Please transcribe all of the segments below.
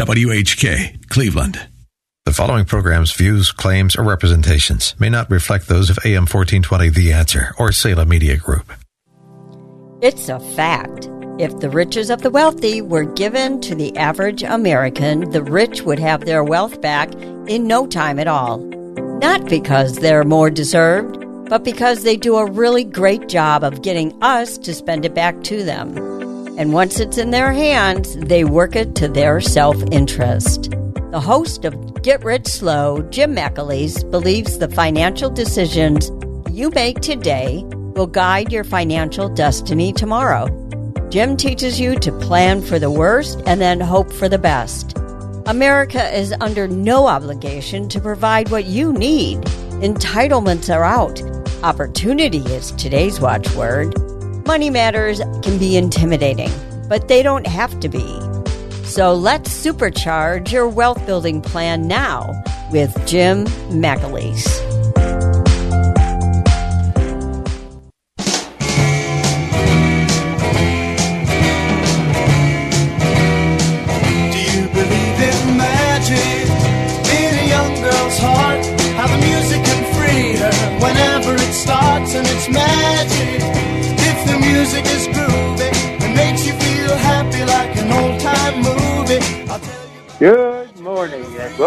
WHK, Cleveland. The following program's views, claims, or representations may not reflect those of AM 1420 The Answer or Salem Media Group. It's a fact. If the riches of the wealthy were given to the average American, the rich would have their wealth back in no time at all. Not because they're more deserved, but because they do a really great job of getting us to spend it back to them. And once it's in their hands, they work it to their self interest. The host of Get Rich Slow, Jim McAleese, believes the financial decisions you make today will guide your financial destiny tomorrow. Jim teaches you to plan for the worst and then hope for the best. America is under no obligation to provide what you need. Entitlements are out. Opportunity is today's watchword. Money matters can be intimidating, but they don't have to be. So let's supercharge your wealth building plan now with Jim McAleese.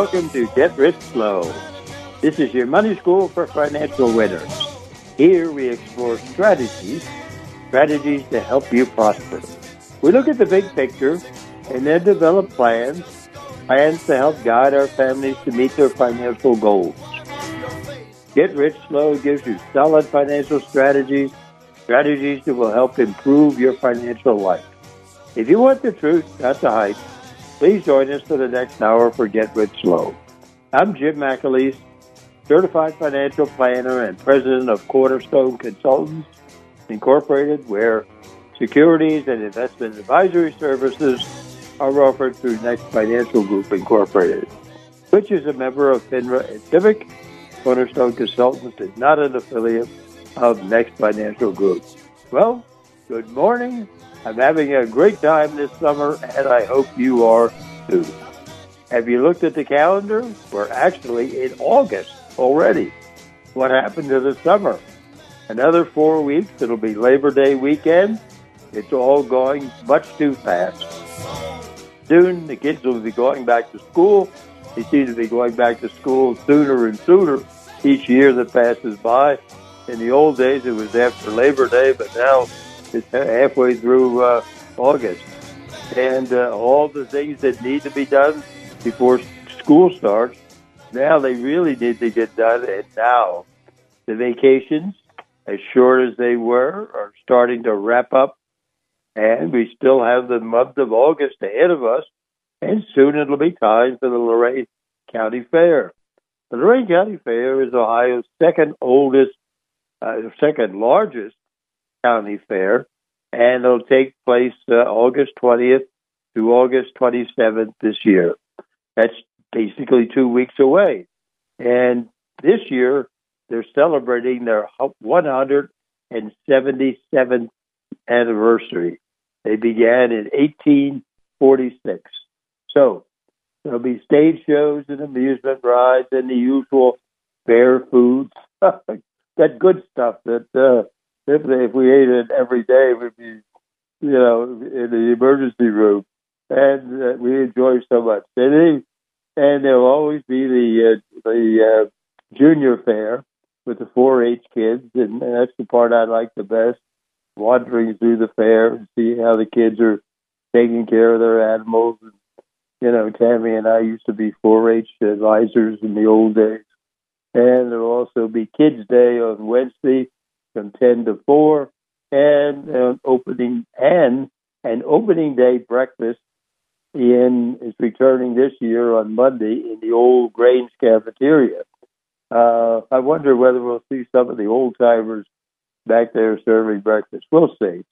Welcome to Get Rich Slow. This is your money school for financial winners. Here we explore strategies, strategies to help you prosper. We look at the big picture and then develop plans, plans to help guide our families to meet their financial goals. Get Rich Slow gives you solid financial strategies, strategies that will help improve your financial life. If you want the truth, not the hype, please join us for the next hour for Get Rich Slow. I'm Jim McAleese, certified financial planner and president of Cornerstone Consultants Incorporated, where securities and investment advisory services are offered through Next Financial Group Incorporated, which is a member of FINRA and SIPC. Cornerstone Consultants is not an affiliate of Next Financial Group. Well, good morning. I'm having a great time this summer, and I hope you are too. Have you looked at the calendar? We're actually in August already. What happened to the summer? Another four weeks, it'll be Labor Day weekend. It's all going much too fast. Soon the kids will be going back to school. They seem to be going back to school sooner and sooner each year that passes by. In the old days, it was after Labor Day, but now halfway through uh, August. And uh, all the things that need to be done before school starts, now they really need to get done. And now the vacations, as short as they were, are starting to wrap up. And we still have the month of August ahead of us. And soon it'll be time for the Lorain County Fair. The Lorain County Fair is Ohio's second oldest, uh, second largest county fair, and it'll take place uh, August 20th to August 27th this year. That's basically two weeks away. And this year, they're celebrating their 177th anniversary. They began in 1846. So there'll be stage shows and amusement rides and the usual fair foods, that good stuff that uh, if if we ate it every day, we'd be, you know, in the emergency room, and uh, we enjoy so much. And they, and there'll always be the uh, the uh, junior fair with the 4-H kids, and that's the part I like the best. Wandering through the fair and see how the kids are taking care of their animals. And, you know, Tammy and I used to be 4-H advisors in the old days. And there'll also be Kids Day on Wednesday from 10 to 4, and an opening and an opening day breakfast in is returning this year on Monday in the old Grange cafeteria. Uh, I wonder whether we'll see some of the old timers back there serving breakfast. We'll see.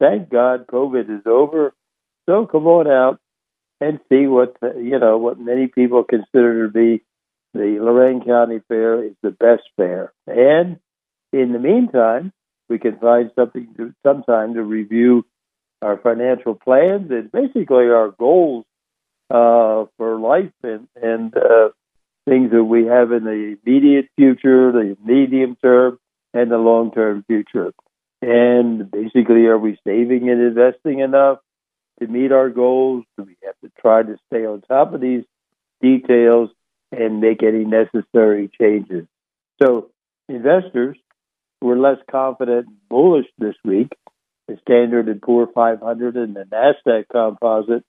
Thank God COVID is over. So come on out and see what you know what many people consider to be the Lorain County Fair is the best fair. And in the meantime, we can find something to, some time to review our financial plans and basically our goals uh, for life and, and uh, things that we have in the immediate future, the medium term, and the long term future. And basically, are we saving and investing enough to meet our goals? Do we have to try to stay on top of these details and make any necessary changes? So, investors were less confident and bullish this week. The Standard and Poor 500 and the Nasdaq Composite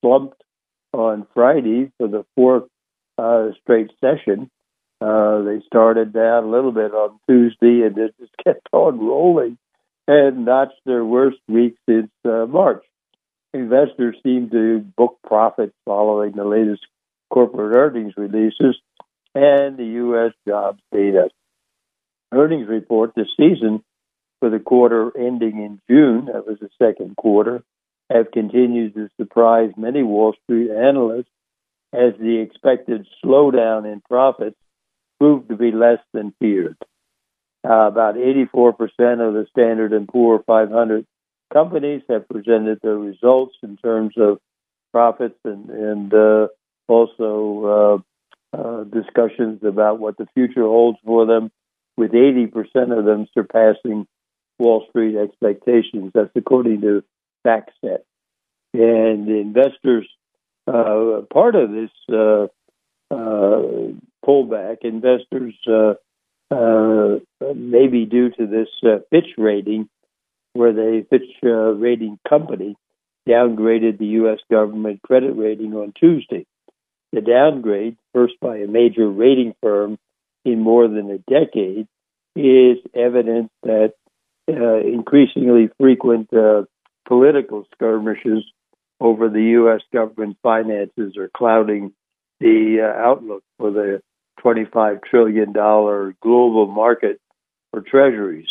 slumped on Friday for the fourth uh, straight session. Uh, they started down a little bit on Tuesday and it just kept on rolling and notched their worst week since uh, March. Investors seem to book profits following the latest corporate earnings releases and the U.S. jobs data. Earnings report this season for the quarter ending in June, that was the second quarter, have continued to surprise many Wall Street analysts as the expected slowdown in profits proved to be less than feared. Uh, about 84% of the Standard and Poor 500 companies have presented their results in terms of profits and, and uh, also uh, uh discussions about what the future holds for them, with 80% of them surpassing Wall Street expectations. That's according to FactSet. And investors, uh, part of this uh, uh, pullback, investors uh, uh, maybe due to this uh, Fitch rating, where the Fitch rating company downgraded the U.S. government credit rating on Tuesday. The downgrade, first by a major rating firm in more than a decade, is evidence that uh, increasingly frequent uh, political skirmishes over the U.S. government finances are clouding the uh, outlook for the $25 trillion global market for treasuries.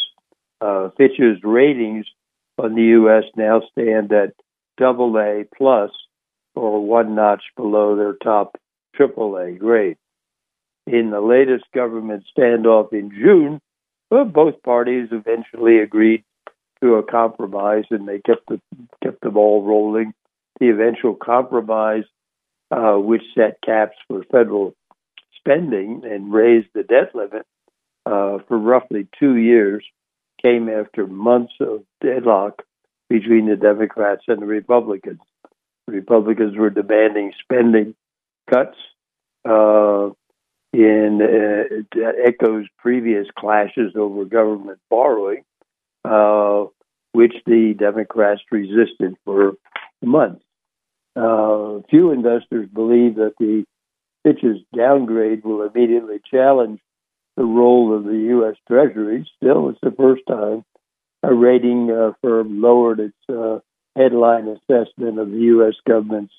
Uh, Fitch's ratings on the U.S. now stand at double A plus, or one notch below their top AAA grade. In the latest government standoff in June, both parties eventually agreed to a compromise, and they kept the kept the ball rolling. The eventual compromise, uh, which set caps for federal spending and raised the debt limit uh, for roughly two years, came after months of deadlock between the Democrats and the Republicans. Republicans were demanding spending cuts. Uh, in uh, echoes previous clashes over government borrowing, uh, which the Democrats resisted for months. Uh, few investors believe that the Fitch's downgrade will immediately challenge the role of the U.S. Treasury. Still, it's the first time a rating uh, firm lowered its uh, headline assessment of the U.S. government's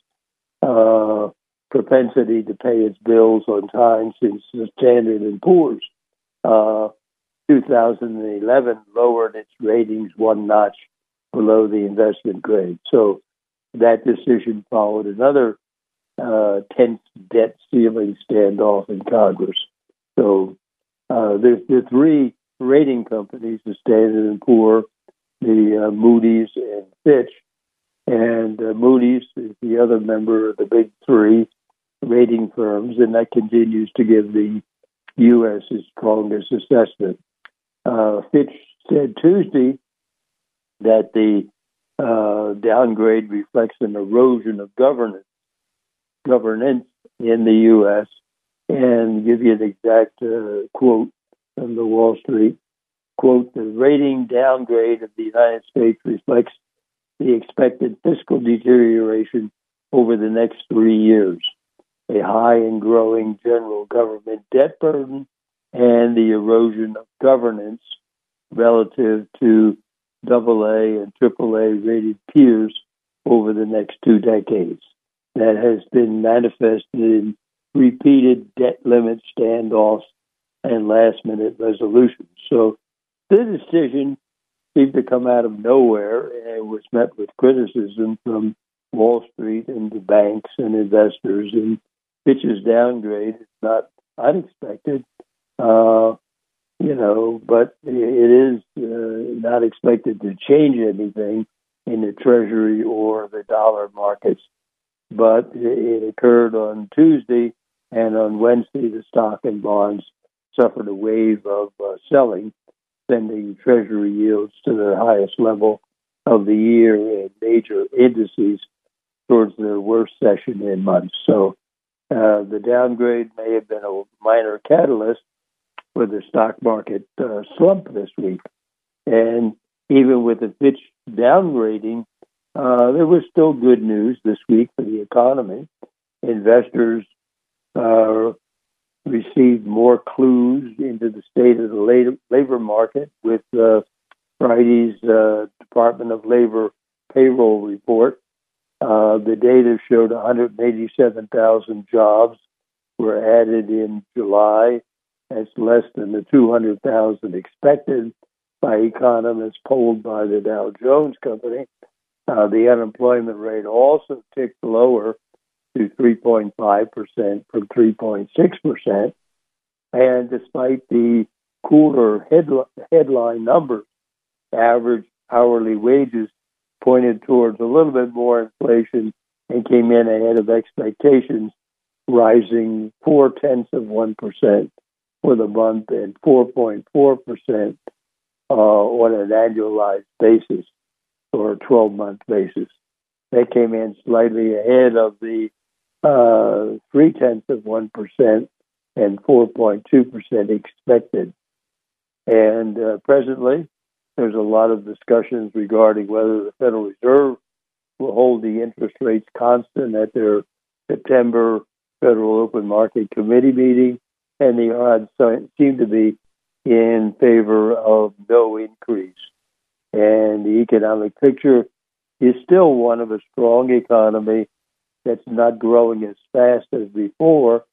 uh, propensity to pay its bills on time since the Standard and Poor's. Uh, 2011 lowered its ratings one notch below the investment grade. So that decision followed another uh, tense debt ceiling standoff in Congress. So uh, the, the three rating companies, the Standard and Poor, the uh, Moody's, and Fitch, and uh, Moody's is the other member of the big three rating firms, and that continues to give the U.S. its strongest assessment. Uh, Fitch said Tuesday that the uh, downgrade reflects an erosion of governance governance in the U.S. And give you an exact uh, quote from the Wall Street quote: "The rating downgrade of the United States reflects the expected fiscal deterioration over the next three years." A high and growing general government debt burden, and the erosion of governance relative to AA and AAA rated peers over the next two decades. That has been manifested in repeated debt limit standoffs and last minute resolutions. So the decision seemed to come out of nowhere and was met with criticism from Wall Street and the banks and investors. And Fitch's downgrade is not unexpected, uh, you know, but it is uh, not expected to change anything in the Treasury or the dollar markets. But it occurred on Tuesday, and on Wednesday, the stock and bonds suffered a wave of uh, selling, sending Treasury yields to their highest level of the year and major indices towards their worst session in months. So uh, the downgrade may have been a minor catalyst for the stock market uh, slump this week. And even with the Fitch downgrading, uh, there was still good news this week for the economy. Investors uh, received more clues into the state of the labor, market with uh, Friday's Department of Labor payroll report. Uh, the data showed 187,000 jobs were added in July. That's less than the 200,000 expected by economists polled by the Dow Jones Company. Uh, the unemployment rate also ticked lower to 3.5% from 3.6%. And despite the cooler headli- headline numbers, average hourly wages pointed towards a little bit more inflation and came in ahead of expectations, rising four tenths of 1% for the month and 4.4% uh, on an annualized basis or a 12 month basis. They came in slightly ahead of the uh, three tenths of 1% and 4.2% expected. And uh, presently, there's a lot of discussions regarding whether the Federal Reserve will hold the interest rates constant at their September Federal Open Market Committee meeting, and the odds seem to be in favor of no increase. And the economic picture is still one of a strong economy that's not growing as fast as before,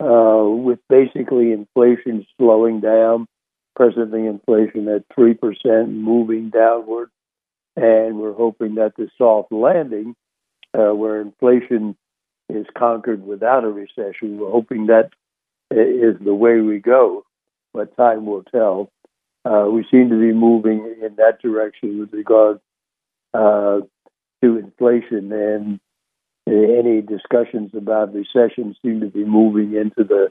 uh, with basically inflation slowing down, presently inflation at 3%, moving downward. And we're hoping that the soft landing, uh, where inflation is conquered without a recession, we're hoping that is the way we go, but time will tell. Uh, we seem to be moving in that direction with regard uh, to inflation, and any discussions about recession seem to be moving into the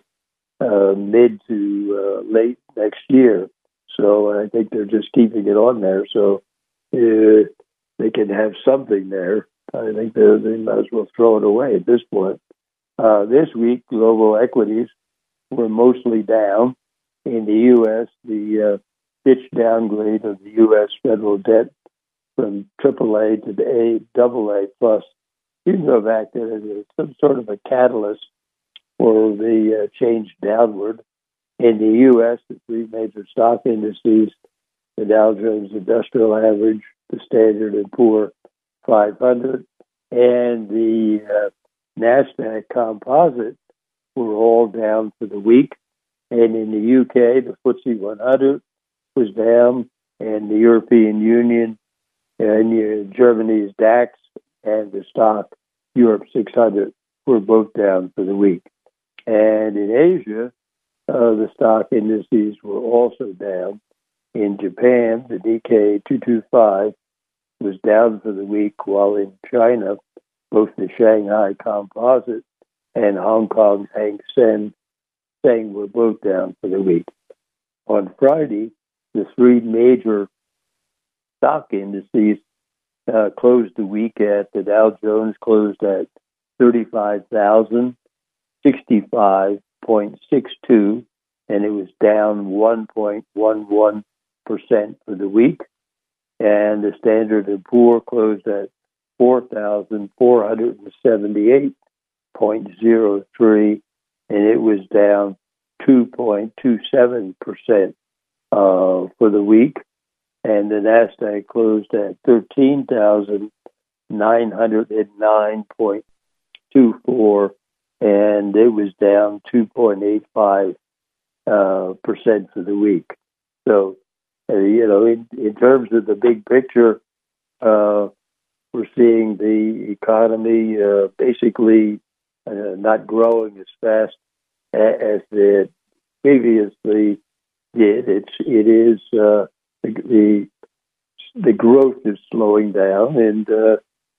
uh, mid to uh, late next year. So I think they're just keeping it on there so uh, they can have something there. I think they, might as well throw it away at this point. Uh, this week, global equities were mostly down. In the U.S., the uh, downgrade of the U.S. federal debt from AAA to A, AA plus you can go back to some sort of a catalyst for the uh, change downward. In the U.S., the three major stock indices, the Dow Jones Industrial Average, the Standard and Poor 500, and the uh, NASDAQ Composite were all down for the week. And in the UK, the FTSE 100 was down, and the European Union and Germany's DAX and the STOXX Europe 600 were both down for the week. And in Asia, uh, the stock indices were also down. In Japan, the Nikkei 225 was down for the week, while in China, both the Shanghai Composite and Hong Kong's Hang Seng Seng were both down for the week. On Friday, the three major stock indices uh, closed the week at the Dow Jones closed at 35,065.62, and it was down 1.11% for the week. And the Standard & Poor closed at 4,478.03, and it was down 2.27% uh, for the week and the Nasdaq closed at thirteen thousand 909.24, and it was down 2.85 uh, percent for the week. So, uh, you know, in, in terms of the big picture, uh, we're seeing the economy uh, basically uh, not growing as fast as it previously did. It's it is uh, the the growth is slowing down, and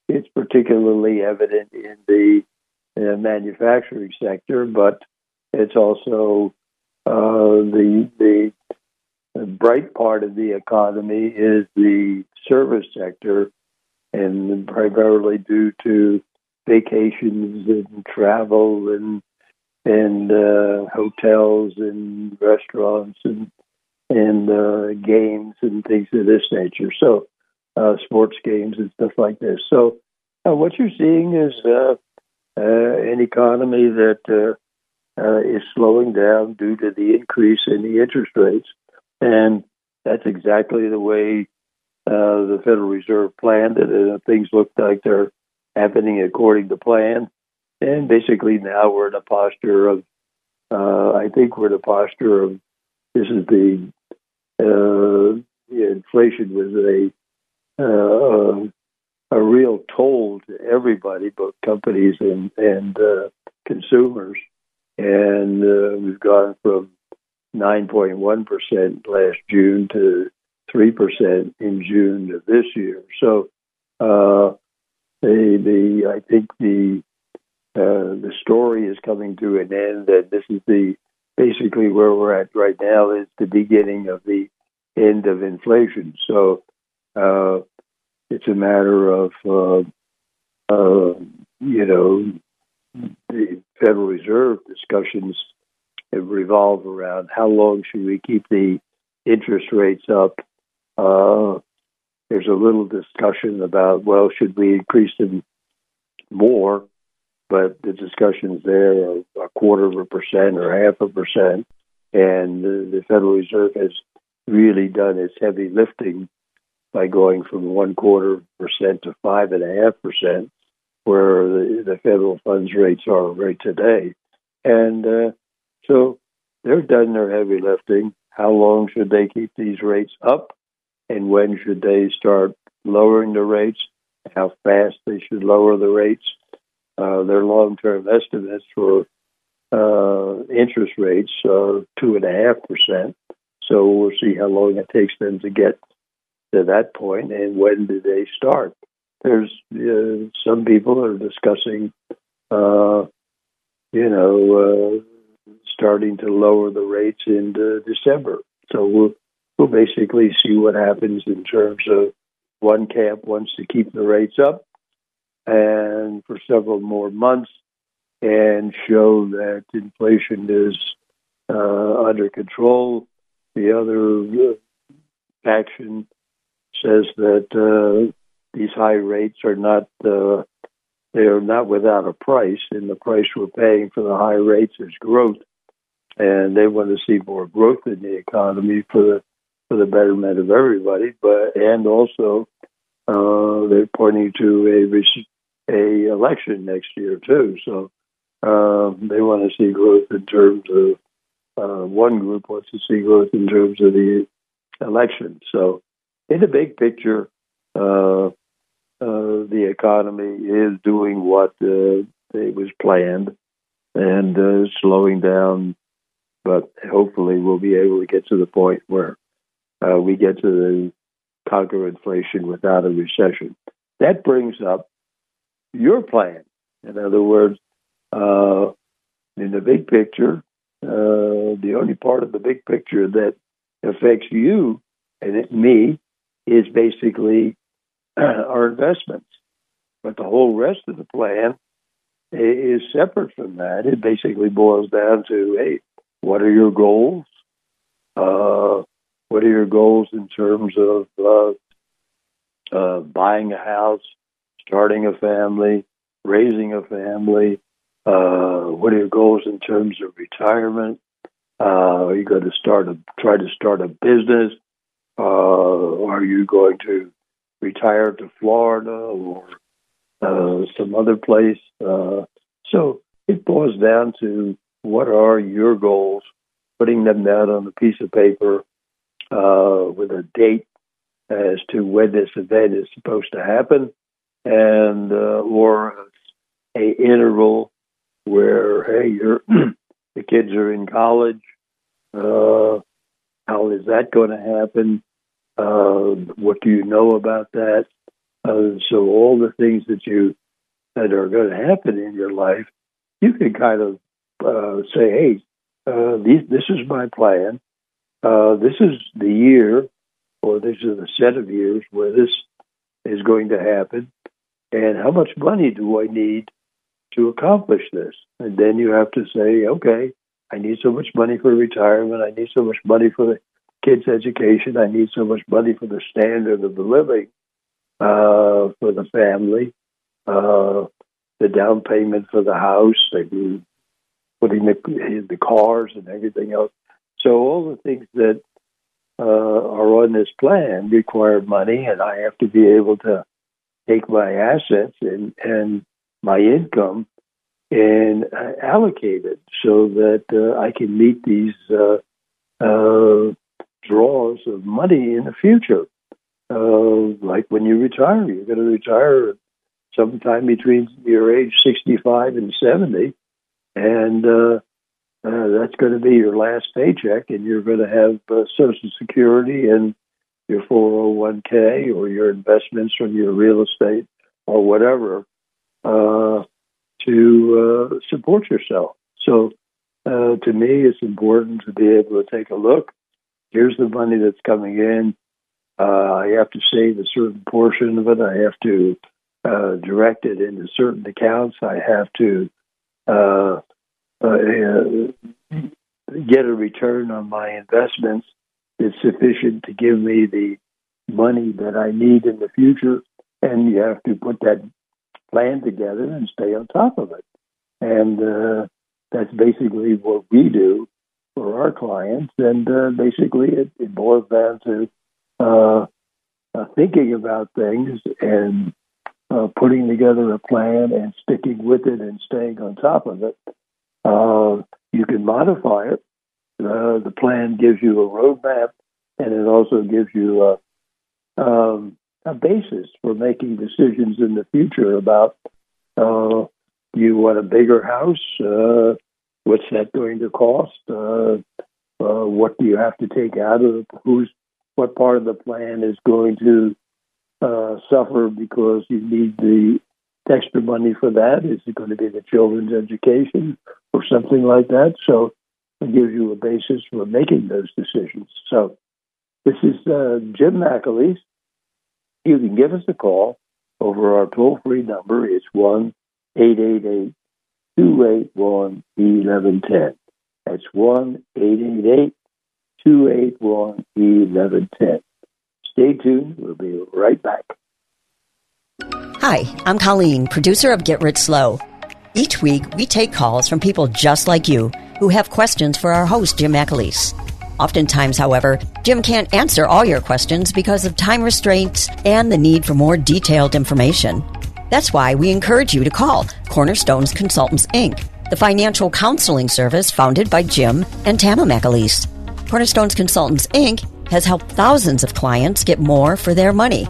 it's particularly evident in the uh, manufacturing sector, but it's also uh, the the bright part of the economy is the service sector, and primarily due to vacations and travel and and uh, hotels and restaurants and and uh, games and things of this nature. So, uh, sports games and stuff like this. So, uh, what you're seeing is uh, uh, an economy that uh, is slowing down due to the increase in the interest rates, and that's exactly the way the Federal Reserve planned it. And things look like they're happening according to plan. And basically, now we're in a posture of, I think we're in a posture of this is the, the inflation was a uh, a real toll to everybody, both companies and and uh, consumers. And uh, we've gone from 9.1 percent last June to three percent in June of this year. So uh, the the I think the uh, the story is coming to an end. That this is the basically where we're at right now is the beginning of the end of inflation. So uh, it's a matter of uh, uh, you know the Federal Reserve discussions revolve around how long should we keep the interest rates up. Uh, there's a little discussion about well, should we increase them more? But the discussions there are a quarter of a percent or half a percent, and the, the Federal Reserve has really done its heavy lifting by going from one quarter percent to five and a half percent, where the, the federal funds rates are right today. And uh, so they've done their heavy lifting. How long should they keep these rates up? And when should they start lowering the rates? How fast they should lower the rates? Uh, their long term estimates for uh, interest rates are two and a half percent. So we'll see how long it takes them to get to that point, and when do they start? There's uh, some people are discussing, uh, you know, uh, starting to lower the rates in December. So we'll we'll basically see what happens in terms of one camp wants to keep the rates up, and for several more months, and show that inflation is uh, under control. The other uh, faction says that uh, these high rates are not uh, they are not without a price, and the price we're paying for the high rates is growth, and they want to see more growth in the economy for the for the betterment of everybody, but and also uh, they're pointing to a a election next year too. So uh, they want to see growth in terms of uh, one group wants to see growth in terms of the election. So in the big picture, uh, uh, the economy is doing what uh, it was planned and uh, slowing down, but hopefully we'll be able to get to the point where uh, we get to the conquer inflation without a recession. That brings up your plan. In other words, uh, in the big picture, the only part of the big picture that affects you and it, me is basically our investments. But the whole rest of the plan is separate from that. It basically boils down to hey, what are your goals? Uh, what are your goals in terms of uh, uh, buying a house, starting a family, raising a family? Uh, what are your goals in terms of retirement? Uh, are you going to start a try to start a business? Uh, are you going to retire to Florida or uh, some other place. Uh, so it boils down to what are your goals, putting them down on a piece of paper uh, with a date as to when this event is supposed to happen, and uh, or a interval where hey, you're the kids are in college. Uh, how is that going to happen? Uh, what do you know about that? Uh, so all the things that you that are going to happen in your life, you can kind of uh, say, "Hey, uh, these, this is my plan. Uh, this is the year, or this is the set of years where this is going to happen, and how much money do I need to accomplish this?" And then you have to say, "Okay, I need so much money for retirement. I need so much money for the kids' education. I need so much money for the standard of the living." uh, for the family, uh, the down payment for the house, the putting the, the cars and everything else. So all the things that uh, are on this plan require money, and I have to be able to take my assets and, and my income and uh, allocate it so that uh, I can meet these uh, uh, draws of money in the future uh, like when you retire, you're going to retire sometime between your age 65 and 70, and uh, uh, that's going to be your last paycheck, and you're going to have uh, Social Security and your 401k or your investments from your real estate or whatever uh, to uh, support yourself. So, uh, to me, it's important to be able to take a look. Here's the money that's coming in uh, I have to save a certain portion of it. I have to uh, direct it into certain accounts. I have to uh, uh, get a return on my investments that's sufficient to give me the money that I need in the future. And you have to put that plan together and stay on top of it. And uh, that's basically what we do for our clients. And uh, basically, it, it boils down to uh, uh, thinking about things and uh, putting together a plan and sticking with it and staying on top of it. Uh, you can modify it. Uh, the plan gives you a roadmap, and it also gives you a, um, a basis for making decisions in the future about uh, you want a bigger house? What's that going to cost? Uh, uh, what do you have to take out of? Who's what part of the plan is going to uh, suffer because you need the extra money for that? Is it going to be the children's education or something like that? So it gives you a basis for making those decisions. So this is uh, Jim McAleese. You can give us a call over our toll free number. It's 1 888 281 1110. That's 1 888 281 1110. Stay tuned. We'll be right back. Hi, I'm Colleen, producer of Get Rich Slow. Each week, we take calls from people just like you who have questions for our host, Jim McAleese. Oftentimes, however, Jim can't answer all your questions because of time restraints and the need for more detailed information. That's why we encourage you to call Cornerstones Consultants, Inc., the financial counseling service founded by Jim and Tama McAleese. Cornerstones Consultants, Inc. has helped thousands of clients get more for their money.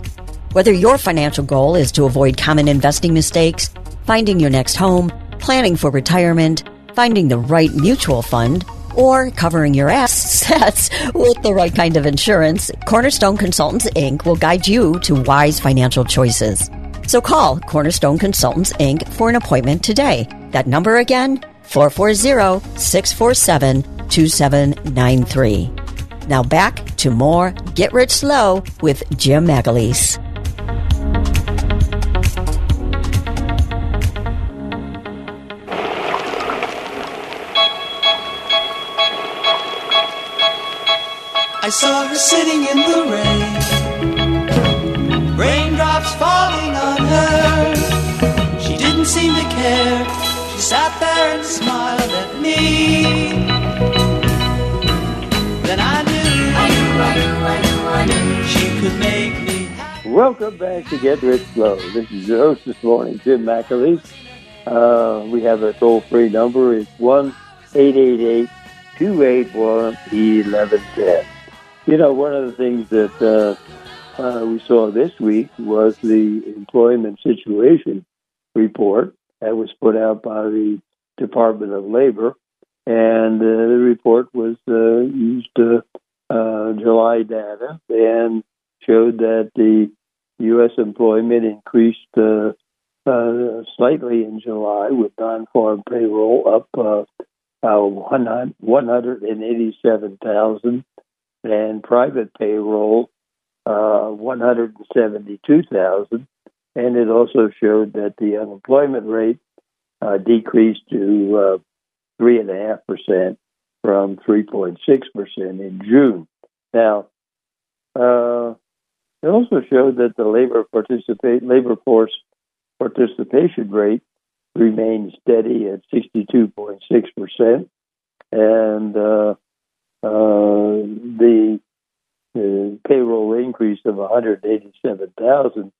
Whether your financial goal is to avoid common investing mistakes, finding your next home, planning for retirement, finding the right mutual fund, or covering your assets with the right kind of insurance, Cornerstone Consultants Inc. will guide you to wise financial choices. So call Cornerstone Consultants Inc. for an appointment today. That number again, 440 647 2793. Now back to more Get Rich Slow with Jim McAleese. I saw her sitting in the rain, Welcome back to Get Rich Slow. This is your host this morning, Jim McAleese. Uh, we have a toll free number. It's 1 888 281 1110. You know, one of the things that uh, uh, we saw this week was the employment situation report that was put out by the Department of Labor. And uh, the report was uh, used uh, July data and showed that the U.S. employment increased uh, uh, slightly in July with non-farm payroll up uh, uh, 187,000 and private payroll uh, 172,000. And it also showed that the unemployment rate uh, decreased to uh, 3.5% from 3.6% in June. Now, uh, it also showed that the labor participate labor force participation rate remained steady at 62.6 percent, and uh, uh, the uh, payroll increase of 187,000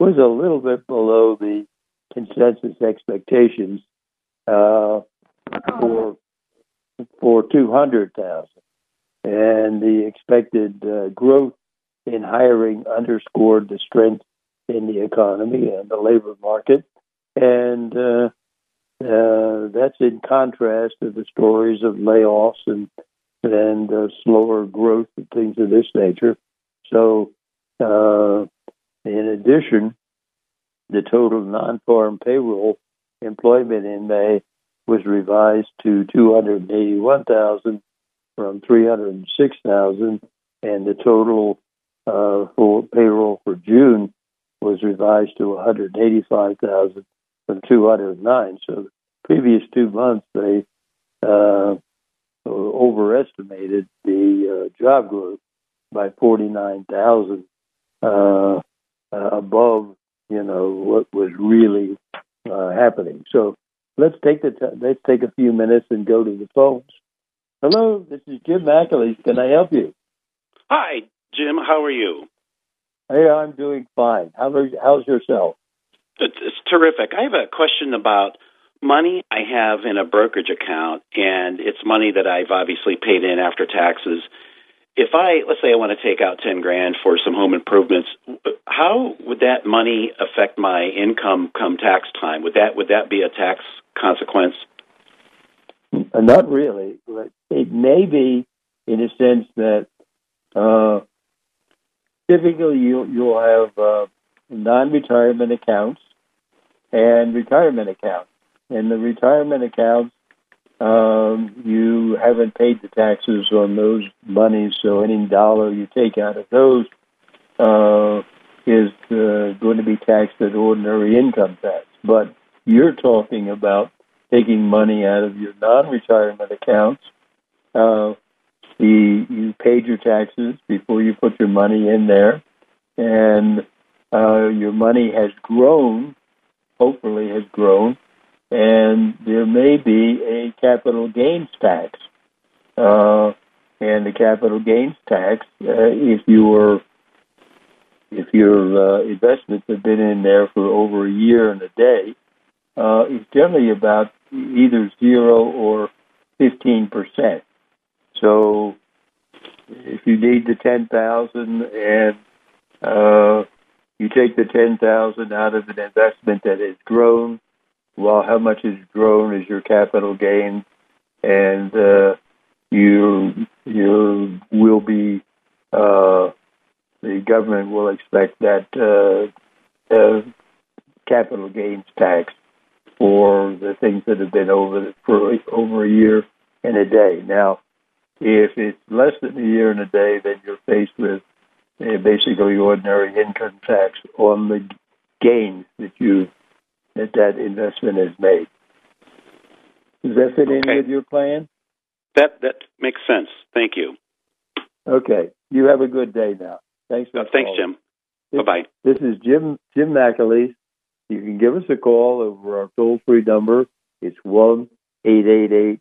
was a little bit below the consensus expectations uh, for for 200,000, and the expected uh, growth in hiring underscored the strength in the economy and the labor market. And uh, uh, that's in contrast to the stories of layoffs and and uh, slower growth and things of this nature. So, uh, in addition, the total non-farm payroll employment in May was revised to 281,000 from 306,000, and the total uh, for payroll for June was revised to 185,000 from 209. So the previous two months they uh, overestimated the uh, job growth by 49,000 uh, above you know what was really uh, happening. So let's take the t- let's take a few minutes and go to the phones. Hello, this is Jim McAleese. Can I help you? Hi, Jim, how are you? Hey, I'm doing fine. How are, how's yourself? It's, it's terrific. I have a question about money I have in a brokerage account, and it's money that I've obviously paid in after taxes. If I, let's say I want to take out 10 grand for some home improvements, how would that money affect my income come tax time? Would that, would that be a tax consequence? Not really. It may be in a sense that uh, typically you, you'll have uh, non-retirement accounts and retirement accounts. In the retirement accounts, um, you haven't paid the taxes on those monies, so any dollar you take out of those uh, is uh, going to be taxed at ordinary income tax. But you're talking about taking money out of your non-retirement accounts. Uh, the, you paid your taxes before you put your money in there, and uh, your money has grown, hopefully has grown, and there may be a capital gains tax. Uh, and the capital gains tax, uh, if your if your uh, investments have been in there for over a year and a day, uh, is generally about either zero or fifteen percent. So if you need the ten thousand and uh, you take the ten thousand out of an investment that has grown, well, how much has grown is your capital gain, and uh, you you will be uh, the government will expect that uh, capital gains tax for the things that have been over for over a year and a day. Now, if it's less than a year and a day, then you're faced with uh, basically ordinary income tax on the gains that you that that investment has made. Does that fit in with your plan? That that makes sense. Thank you. Okay. You have a good day now. Thanks for uh, Thanks. Jim. Bye bye. This is Jim Jim McAleese. You can give us a call over our toll free number. It's one eight eight eight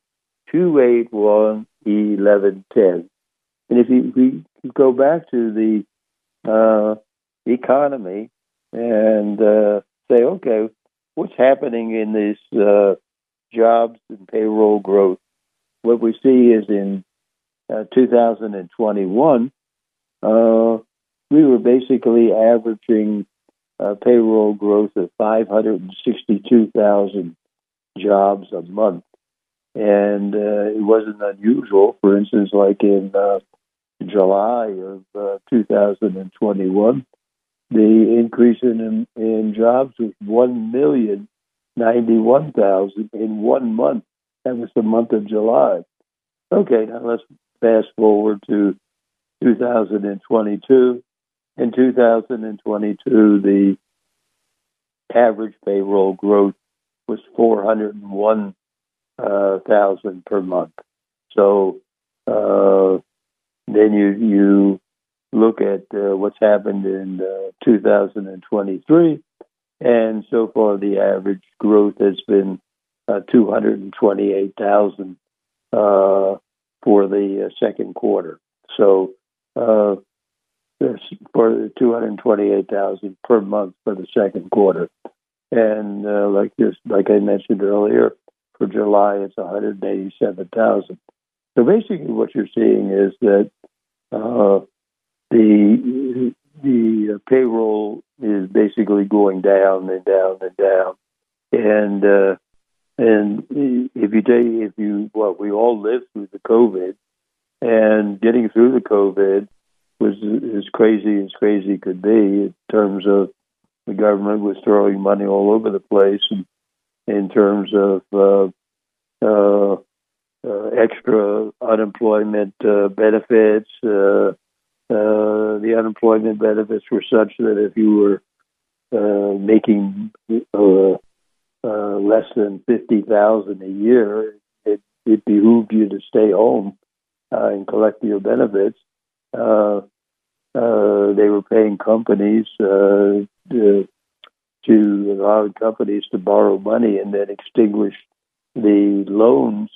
two eight one eleven ten. And if we go back to the uh, economy and uh, say, okay, what's happening in this uh, jobs and payroll growth? What we see is in uh, 2021, uh, we were basically averaging uh, payroll growth of 562,000 jobs a month. And uh, it wasn't unusual. For instance, like in uh, July of uh, 2021, the increase in, in jobs was 1,091,000 in one month. That was the month of July. Okay, now let's fast forward to 2022. In 2022, the average payroll growth was 401,000 uh, per month. So uh, then you you look at uh, what's happened in uh, 2023, and so far the average growth has been uh, 228,000 uh, for the second quarter. So for 228,000 per month for the second quarter. And uh, like this, like I mentioned earlier, for July it's 187,000. So basically, what you're seeing is that uh, the the payroll is basically going down and down and down, and uh, and if you take if you well, we all lived through the COVID, and getting through the COVID was as crazy as crazy could be in terms of the government was throwing money all over the place, and in terms of uh, uh, uh, extra unemployment benefits. The unemployment benefits were such that if you were making less than fifty thousand a year, it, it behooved you to stay home and collect your benefits. Uh, uh, they were paying companies uh, to allow companies to borrow money and then extinguish the loans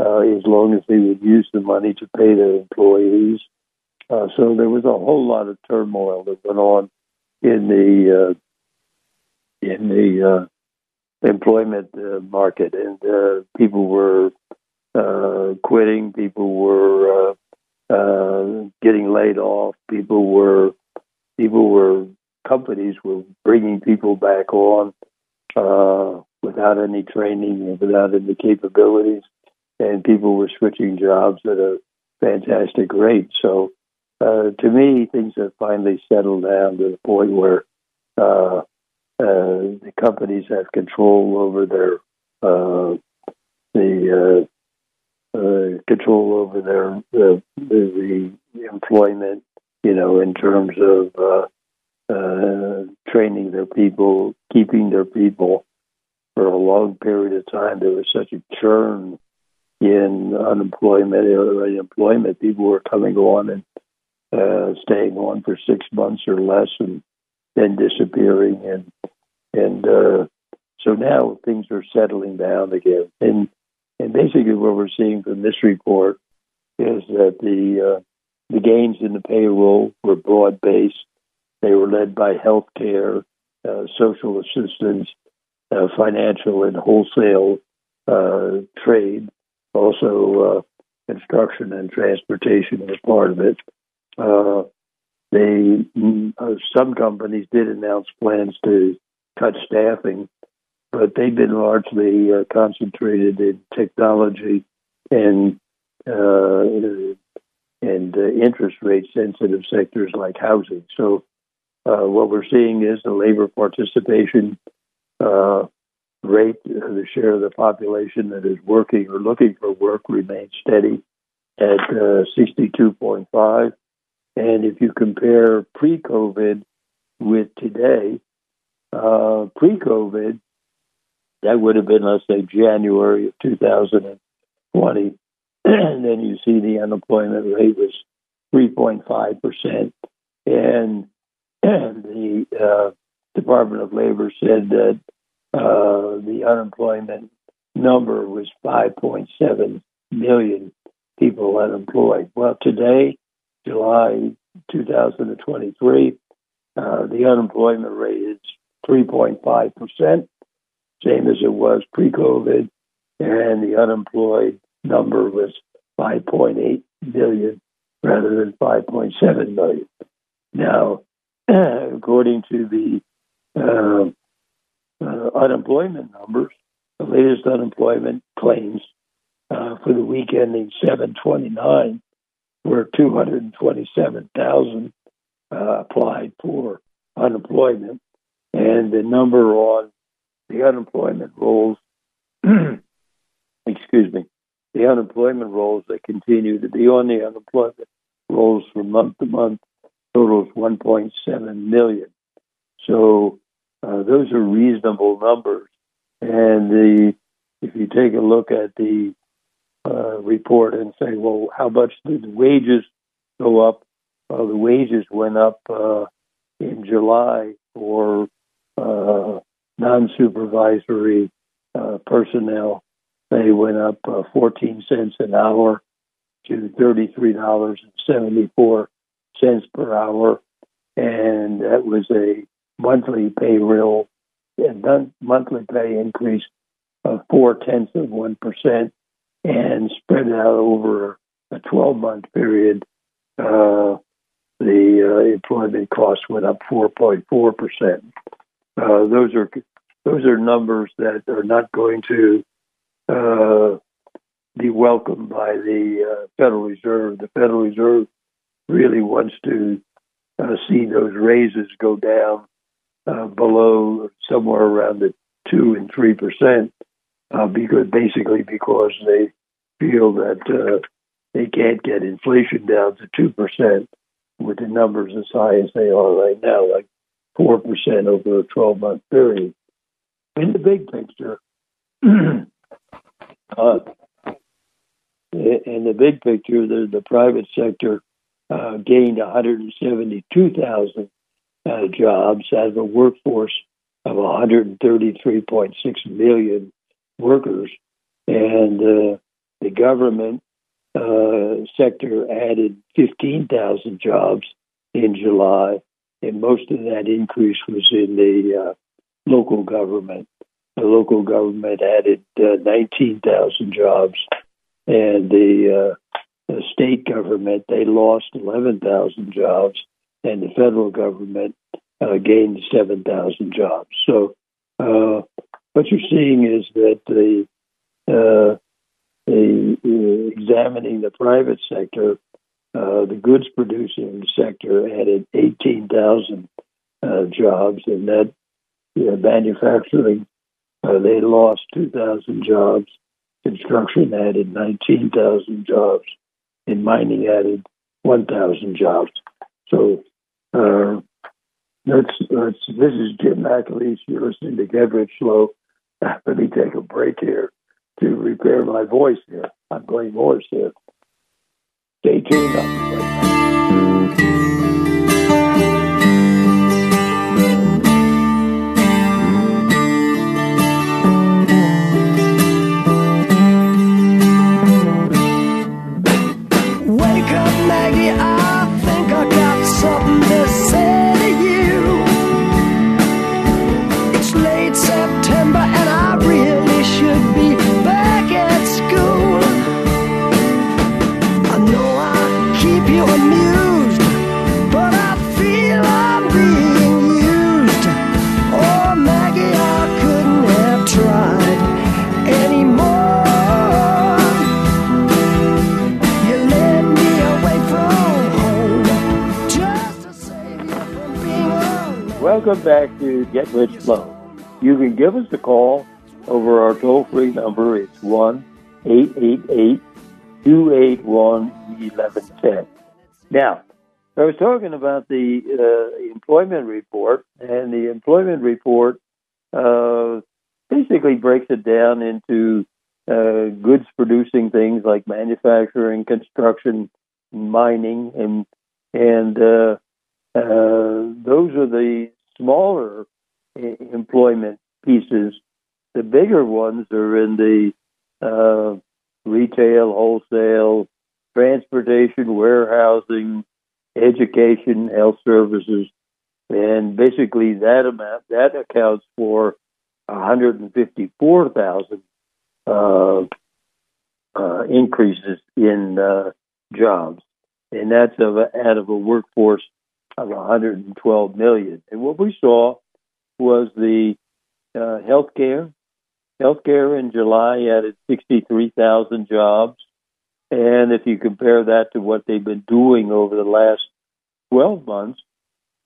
uh, as long as they would use the money to pay their employees. Uh, so there was a whole lot of turmoil that went on in the uh, in the uh, employment uh, market, and uh, people were uh, quitting. People were getting laid off. People were people were companies were bringing people back on uh, without any training and without any capabilities, and people were switching jobs at a fantastic rate. So, uh, to me, things have finally settled down to the point where uh, uh the companies have control over their uh, the uh, control over their the, the, employment, you know, in terms of uh, uh, training their people, keeping their people for a long period of time. There was such a churn in unemployment or employment. People were coming on and uh, staying on for six months or less, and then disappearing, and and uh, so now things are settling down again. And and basically, what we're seeing from this report is that the uh, the gains in the payroll were broad based. They were led by healthcare, uh, social assistance, uh, financial and wholesale uh, trade, also uh, construction and transportation was part of it. Uh, they some companies did announce plans to cut staffing but they've been largely uh, concentrated in technology and uh, and uh, interest rate sensitive sectors like housing. So uh, what we're seeing is the labor participation uh, rate, the share of the population that is working or looking for work remains steady at 62.5. Uh, and if you compare pre-COVID with today, pre-COVID, that would have been, let's say, January of 2020. and then you see the unemployment rate was 3.5%. And, and the uh, Department of Labor said that uh, the unemployment number was 5.7 million people unemployed. Well, today, July 2023, Uh, the unemployment rate is 3.5 percent, same as it was pre-COVID, and the unemployed number was 5.8 million rather than 5.7 million. Now, according to the uh, uh, unemployment numbers, the latest unemployment claims uh, for the week ending 729 were 227,000 uh, applied for unemployment, and the number on the unemployment rolls, excuse me, the unemployment rolls that continue to be on the unemployment rolls from month to month totals 1.7 million. So uh, those are reasonable numbers. And the if you take a look at the uh, report and say, well, how much did wages go up? Well, the wages went up uh, in July for uh, non-supervisory uh, personnel. They went up uh, 14 cents an hour to $33.74 per hour. And that was a monthly pay real, monthly pay increase of four tenths of 1% and spread out over a 12 month period. Uh, the uh, employment costs went up 4.4 percent. Uh, those are those are numbers that are not going to uh, be welcomed by the uh, Federal Reserve. The Federal Reserve really wants to uh, see those raises go down uh, below somewhere around the two and three percent, uh, because basically because they feel that uh, they can't get inflation down to two percent with the numbers as high as they are right now, like four percent over a twelve month period. In the big picture, uh, in the big picture, the, the private sector uh, gained 172,000 uh, jobs out of a workforce of 133.6 million workers, and uh, the government uh, sector added 15,000 jobs in July, and most of that increase was in the uh, local government. The local government added uh, 19,000 jobs, and the, the state government they lost 11,000 jobs, and the federal government uh, gained 7,000 jobs. So uh, what you're seeing is that the uh, the, examining the private sector, uh, the goods producing sector added 18,000 uh, jobs, and that you know, manufacturing uh, they lost 2,000 jobs. Construction added 19,000 jobs, and mining added 1,000 jobs. So uh, that's, that's this is Jim McAleese. You're listening to Get Rich Slow. Let me take a break here to repair my voice here. I'm going hoarse here. Stay tuned. Welcome back to Get Rich Slow. You can give us a call over our toll free number. It's 1 888 281 1110. Now, I was talking about the uh, employment report, and the employment report uh, basically breaks it down into uh, goods producing things like manufacturing, construction, mining, and and uh, uh, those are the smaller employment pieces. The bigger ones are in the uh, retail, wholesale, transportation, warehousing, education, health services, and basically that amount that accounts for 154,000 uh, uh, increases in uh, jobs, and that's of a, out of a workforce of 112 million. And what we saw was the uh, healthcare. Healthcare in July added 63,000 jobs. And if you compare that to what they've been doing over the last 12 months,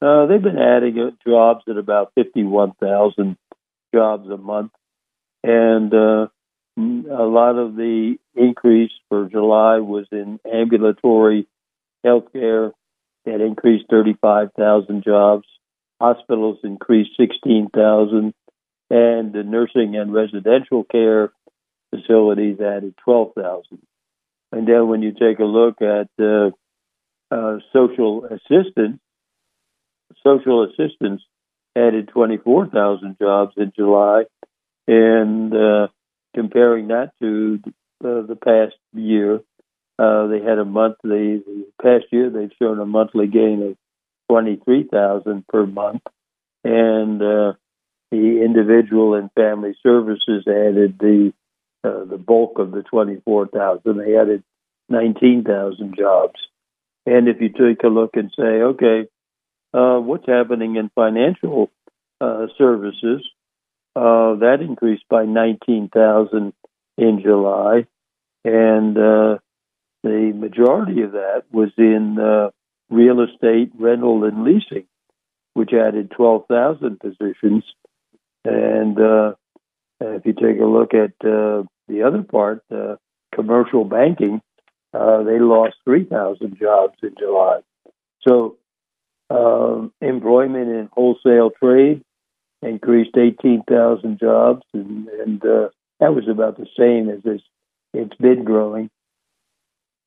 uh, they've been adding uh, jobs at about 51,000 jobs a month. And uh, a lot of the increase for July was in ambulatory healthcare that increased 35,000 jobs. Hospitals increased 16,000 and the nursing and residential care facilities added 12,000. And then when you take a look at uh, uh, social assistance, social assistance added 24,000 jobs in July, and uh, comparing that to uh, the past year, uh, they had a monthly. The past year, they've shown a monthly gain of 23,000 per month, and uh, the individual and family services added the uh, the bulk of the 24,000. They added 19,000 jobs. And if you take a look and say, okay, uh, what's happening in financial uh, services? That increased by 19,000 in July, and the majority of that was in uh, real estate, rental, and leasing, which added 12,000 positions. And uh, if you take a look at uh, the other part, uh, commercial banking, uh, they lost 3,000 jobs in July. So um, employment in wholesale trade increased 18,000 jobs, and, and uh, that was about the same as it's, it's been growing.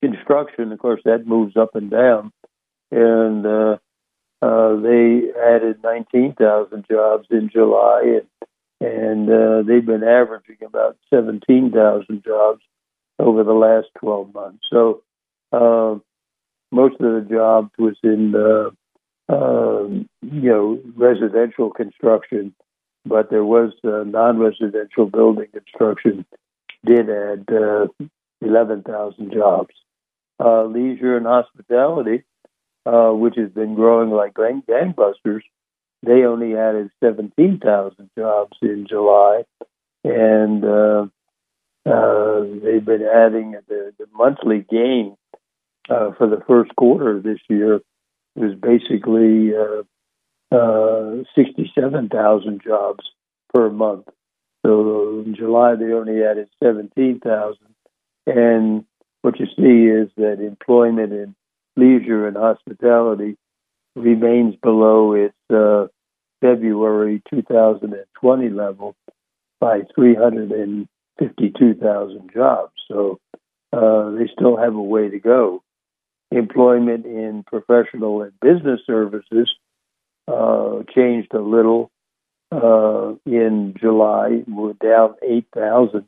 Construction, of course, that moves up and down, and uh, uh, they added 19,000 jobs in July, and, and uh, they've been averaging about 17,000 jobs over the last 12 months. So uh, most of the jobs was in, uh, uh, you know, residential construction, but there was uh, non-residential building construction did add uh, 11,000 jobs. Uh, leisure and hospitality uh, which has been growing like gang- gangbusters, they only added 17,000 jobs in July. And uh, uh, they've been adding the, the monthly gain uh, for the first quarter of this year was basically uh, uh, 67,000 jobs per month. So in July, they only added 17,000. And what you see is that employment in leisure and hospitality remains below its uh, February 2020 level by 352,000 jobs. So uh, they still have a way to go. Employment in professional and business services uh, changed a little uh, in July. We're down 8,000,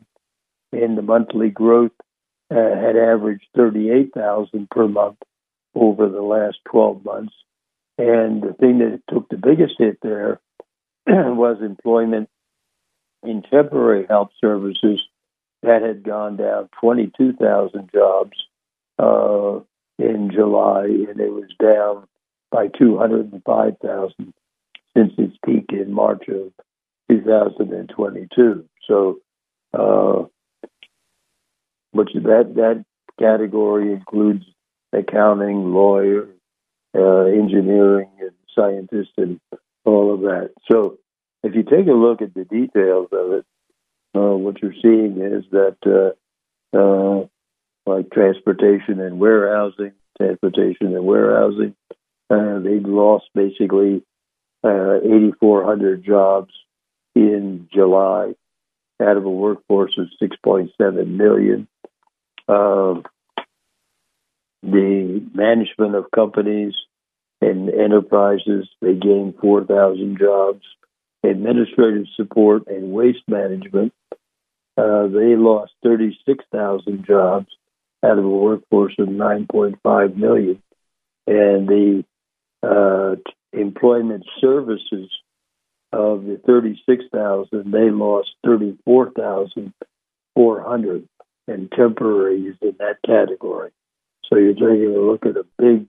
in the monthly growth uh, had averaged 38,000 per month over the last 12 months. And the thing that took the biggest hit there was employment in temporary help services that had gone down 22,000 jobs uh, in July, and it was down by 205,000 since its peak in March of 2022. So, uh, which that that category includes accounting, lawyer, uh, engineering, and scientist, and all of that. So, if you take a look at the details of it, uh, what you're seeing is that, uh, uh like transportation and warehousing, transportation and warehousing, uh, they lost basically uh, 8,400 jobs in July out of a workforce of 6.7 million. The management of companies and enterprises. They gained 4,000 jobs. Administrative support and waste management, uh, they lost 36,000 jobs out of a workforce of 9.5 million. And the uh, employment services of the 36,000, they lost 34,400 and temporaries in that category. So you're taking a look at a big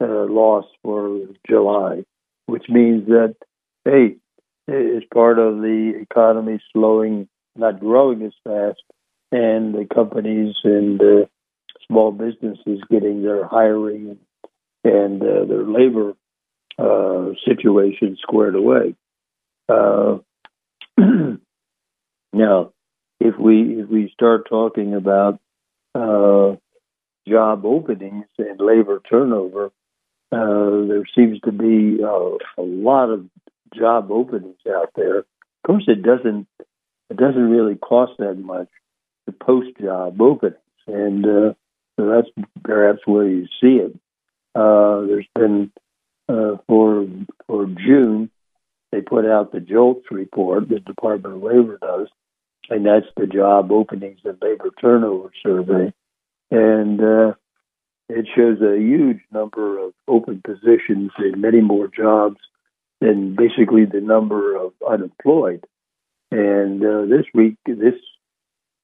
uh, loss for July, which means that, hey, it's part of the economy slowing, not growing as fast, and the companies and uh, small businesses getting their hiring and uh, their labor uh, situation squared away. Uh, now, if we if we start talking about uh, job openings and labor turnover, uh, there seems to be a lot of job openings out there. Of course, it doesn't it doesn't really cost that much to post job openings, and uh, so that's perhaps where you see it. Uh, there's been uh, for for June, they put out the JOLTS report, the Department of Labor does, and that's the job openings and labor turnover survey, and uh, it shows a huge number of open positions and many more jobs than basically the number of unemployed. And uh, this week, this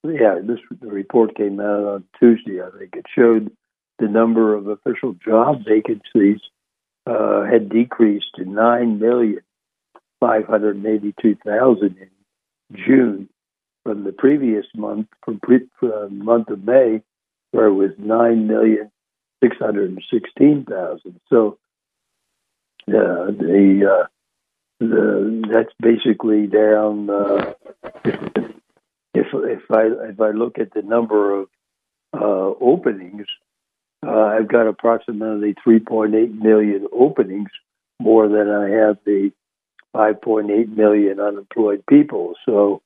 yeah, this report came out on Tuesday. I think it showed the number of official job vacancies uh, had decreased to nine million five hundred eighty-two thousand in June from the previous month, from pre- uh, month of May, where it was nine million six hundred sixteen thousand. So uh, the uh, the that's basically down. Uh, if if I if I look at the number of uh, openings, uh, I've got approximately 3.8 million openings more than I have the 5.8 million unemployed people. So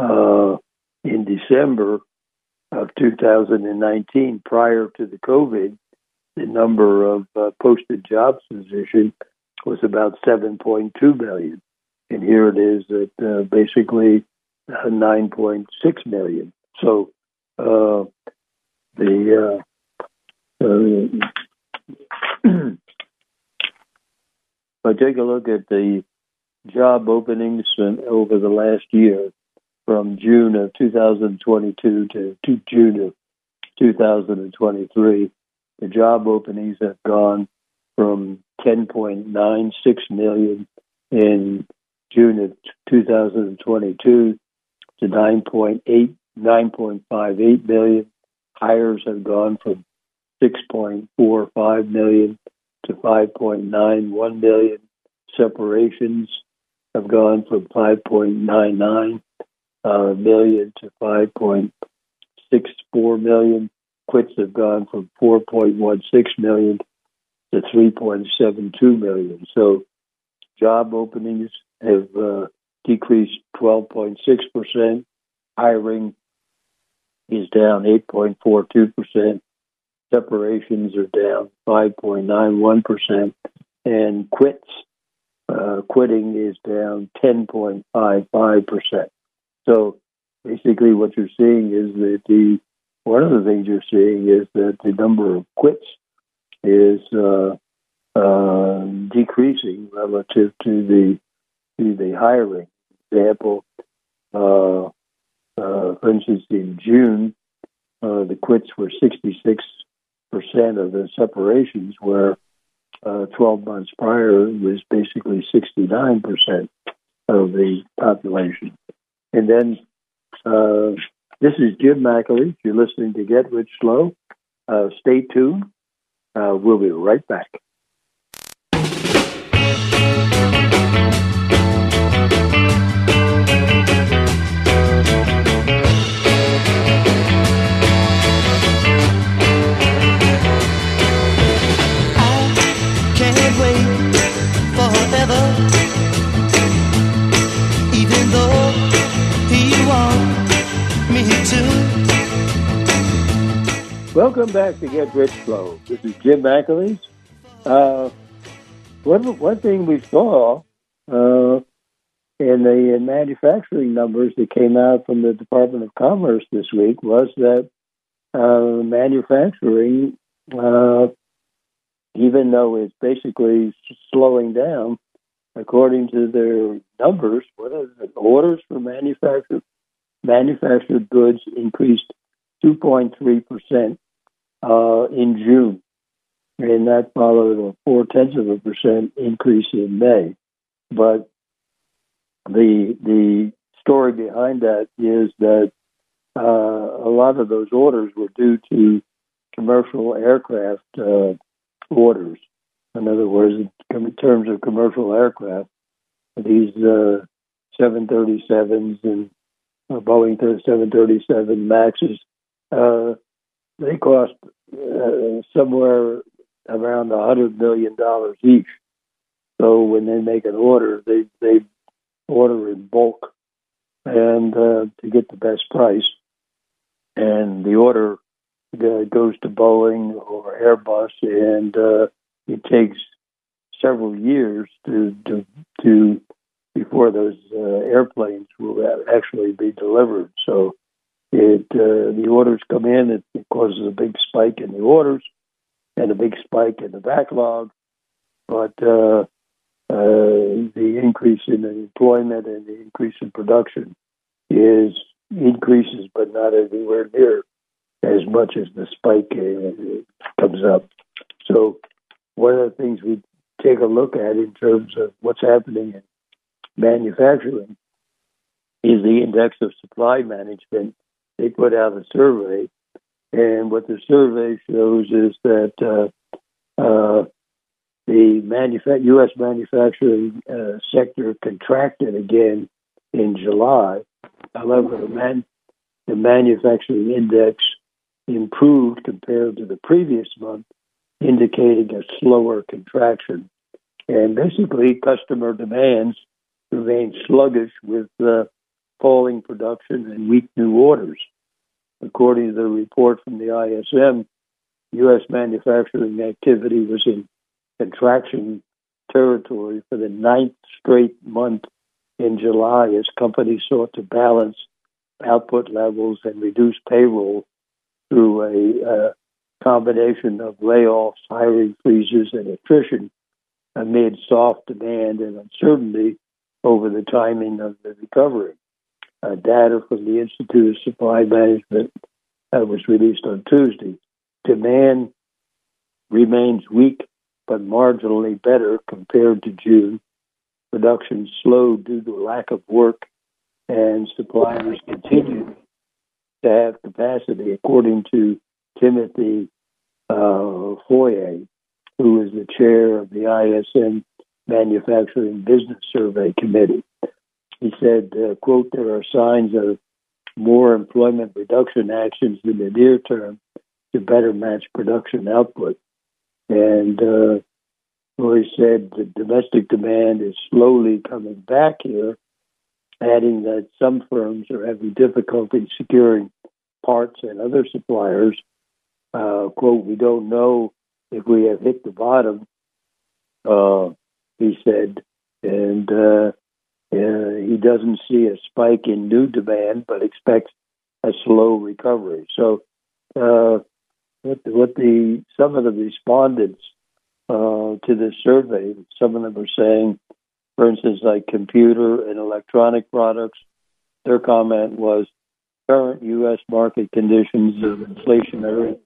uh, in December of 2019, prior to the COVID, the number of uh, posted jobs position was about 7.2 million, and here it is at uh, basically uh, 9.6 million. So uh, the I take a look at the job openings over the last year, from June of 2022 to, to June of 2023, the job openings have gone from 10.96 million in June of 2022 to 9.8 9.58 million. Hires have gone from 6.45 million to 5.91 million. Separations have gone from 5.99 uh, million to 5.64 million. Quits have gone from 4.16 million to 3.72 million. So job openings have uh, decreased 12.6%. Hiring is down 8.42%. Separations are down 5.91%. And quits, uh, quitting is down 10.55%. So basically, what you're seeing is that the one of the things you're seeing is that the number of quits is uh, uh, decreasing relative to the to the hiring. Example, uh, uh for instance, in June, uh, the quits were 66 percent of the separations, where uh, 12 months prior was basically 69 percent of the population. And then uh, this is Jim McAleese. You're listening to Get Rich Slow. Uh, stay tuned. Uh, we'll be right back. Welcome back to Get Rich Slow. This is Jim McAleese. Uh, one, one thing we saw uh, in the manufacturing numbers that came out from the Department of Commerce this week was that uh, manufacturing uh, even though it's basically slowing down, according to their numbers, what is it? Orders for manufactured manufactured goods increased 2.3 percent uh, in June, and that followed a four tenths of a percent increase in May. But the the story behind that is that uh, a lot of those orders were due to commercial aircraft uh, orders. In other words, in terms of commercial aircraft, these uh, 737s and uh, Boeing 737 Maxes, uh, they cost uh, somewhere around a hundred million dollars each. So when they make an order, they they order in bulk and uh, to get the best price. And the order uh, goes to Boeing or Airbus, and uh, it takes several years to to, to before those uh, airplanes will actually be delivered. So it uh, the orders come in, it, it causes a big spike in the orders and a big spike in the backlog. But uh, uh, the increase in employment and the increase in production is increases, but not anywhere near as much as the spike uh, comes up. So, one of the things we take a look at in terms of what's happening in manufacturing is the index of supply management. They put out a survey, and what the survey shows is that uh, uh, the manufa- U.S. manufacturing uh, sector contracted again in July. However, the, man- the manufacturing index improved compared to the previous month, indicating a slower contraction. And basically, customer demands remain sluggish with uh, falling production and weak new orders. According to the report from the ISM, U.S. manufacturing activity was in contraction territory for the ninth straight month in July as companies sought to balance output levels and reduce payroll through a, a combination of layoffs, hiring freezes, and attrition amid soft demand and uncertainty over the timing of the recovery. Uh, data from the Institute of Supply Management was released on Tuesday. Demand remains weak but marginally better compared to June. Production slowed due to lack of work, and suppliers continue to have capacity, according to Timothy uh, Fiore, who is the chair of the ISM Manufacturing Business Survey Committee. He said, uh, quote, there are signs of more employment reduction actions in the near term to better match production output. And uh, Roy said the domestic demand is slowly coming back here, adding that some firms are having difficulty securing parts and other suppliers. Uh, quote, we don't know if we have hit the bottom, uh, he said. And uh, uh he doesn't see a spike in new demand, but expects a slow recovery. So uh, what the, what the some of the respondents uh, to this survey, some of them are saying, for instance, like computer and electronic products. Their comment was current U.S. market conditions of inflationary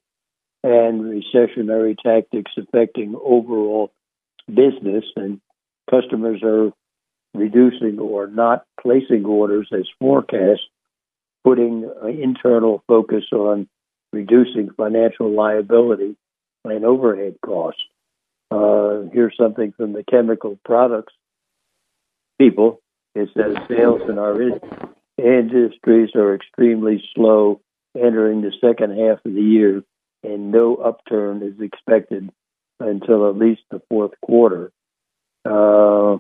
and recessionary tactics affecting overall business, and customers are reducing or not placing orders as forecast, putting internal focus on reducing financial liability and overhead costs. Uh, here's something from the chemical products people. It says sales in our industries are extremely slow entering the second half of the year, and no upturn is expected until at least the fourth quarter. Uh,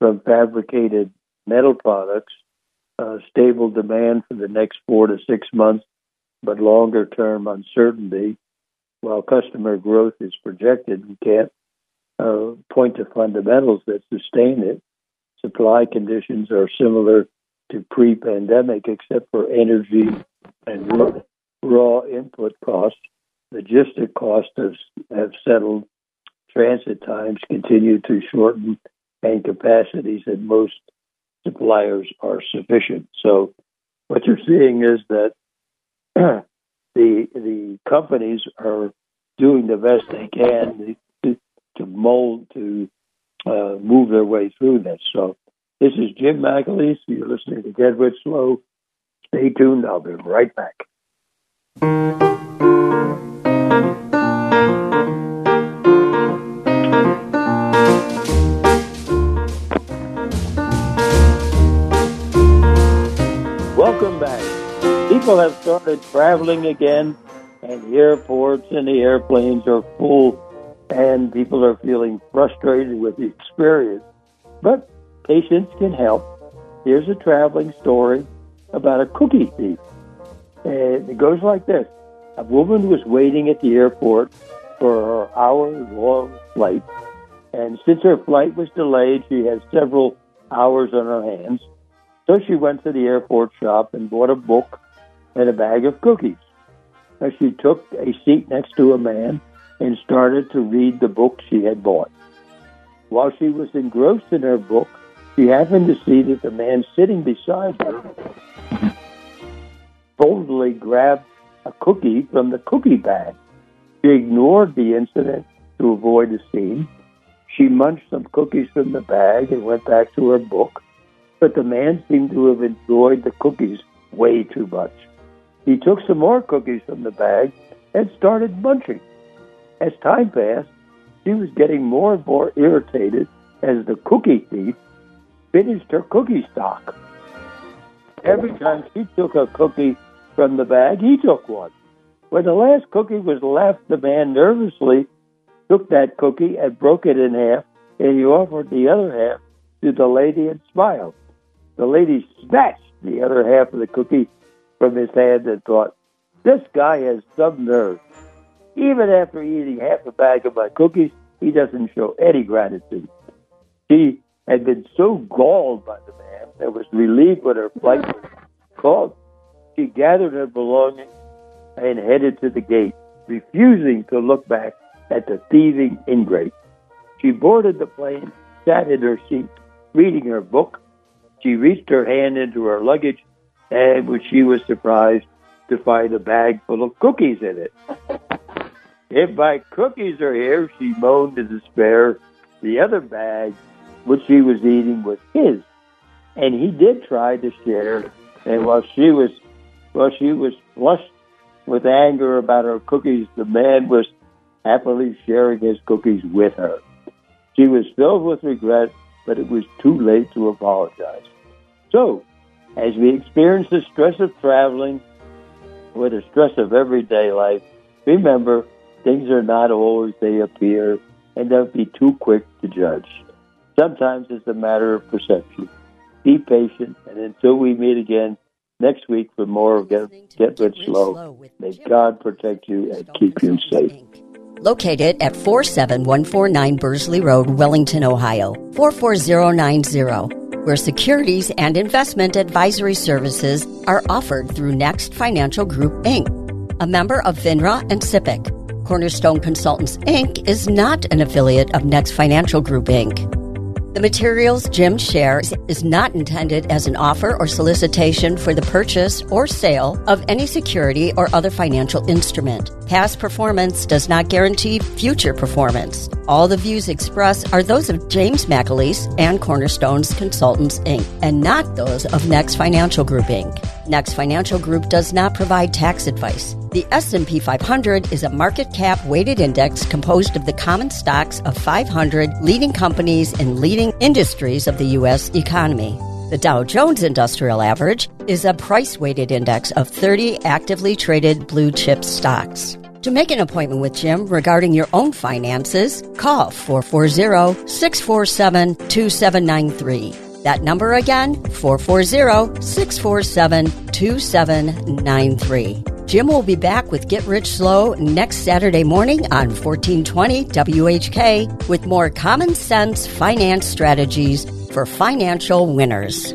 from fabricated metal products, uh, stable demand for the next four to six months but longer term uncertainty. While customer growth is projected, we can't uh, point to fundamentals that sustain it. Supply conditions are similar to pre pandemic, except for energy and raw, input costs. Logistic costs have, have settled transit times continue to shorten and capacities that most suppliers are sufficient. So what you're seeing is that the the companies are doing the best they can to, to mold to uh, move their way through this. So this is Jim McAleese. You're listening to Get Rich Slow. Stay tuned. I'll be right back. People have started traveling again, and airports and the airplanes are full, and people are feeling frustrated with the experience. But patience can help. Here's a traveling story about a cookie thief. And it goes like this A woman was waiting at the airport for her hour long flight, and since her flight was delayed, she had several hours on her hands. So she went to the airport shop and bought a book and a bag of cookies. Now she took a seat next to a man and started to read the book she had bought. While she was engrossed in her book, she happened to see that the man sitting beside her boldly grabbed a cookie from the cookie bag. She ignored the incident to avoid a scene. She munched some cookies from the bag and went back to her book but the man seemed to have enjoyed the cookies way too much. He took some more cookies from the bag and started munching. As time passed, she was getting more and more irritated as the cookie thief finished her cookie stock. Every time she took a cookie from the bag, he took one. When the last cookie was left, the man nervously took that cookie and broke it in half, and he offered the other half to the lady and smiled. The lady snatched the other half of the cookie from his hand and thought, This guy has some nerve. Even after eating half a bag of my cookies, he doesn't show any gratitude. She had been so galled by the man and was relieved when her flight was called. She gathered her belongings and headed to the gate, refusing to look back at the thieving ingrate. She boarded the plane, sat in her seat, reading her book, she reached her hand into her luggage, and when she was surprised to find a bag full of cookies in it. if my cookies are here, she moaned in despair. The other bag, which she was eating, was his, and he did try to share. And while she was, while she was flushed with anger about her cookies, the man was happily sharing his cookies with her. She was filled with regret but it was too late to apologize. So, as we experience the stress of traveling or the stress of everyday life, remember things are not always they appear and don't be too quick to judge. Sometimes it's a matter of perception. Be patient, and until we meet again next week for more of Get, Get Rich Slow, may God protect you and keep you safe located at 47149 Bursley Road, Wellington, Ohio, 44090, where securities and investment advisory services are offered through Next Financial Group, Inc., a member of FINRA and SIPC. Cornerstone Consultants, Inc. is not an affiliate of Next Financial Group, Inc. The materials Jim shares is not intended as an offer or solicitation for the purchase or sale of any security or other financial instrument. Past performance does not guarantee future performance. All the views expressed are those of James McAleese and Cornerstones Consultants, Inc., and not those of Next Financial Group, Inc. Next Financial Group does not provide tax advice. The S&P 500 is a market cap weighted index composed of the common stocks of 500 leading companies in leading industries of the US economy. The Dow Jones Industrial Average is a price weighted index of 30 actively traded blue chip stocks. To make an appointment with Jim regarding your own finances, call 440 647 2793. That number again, 440 647 2793. Jim will be back with Get Rich Slow next Saturday morning on 1420 WHK with more common sense finance strategies for financial winners.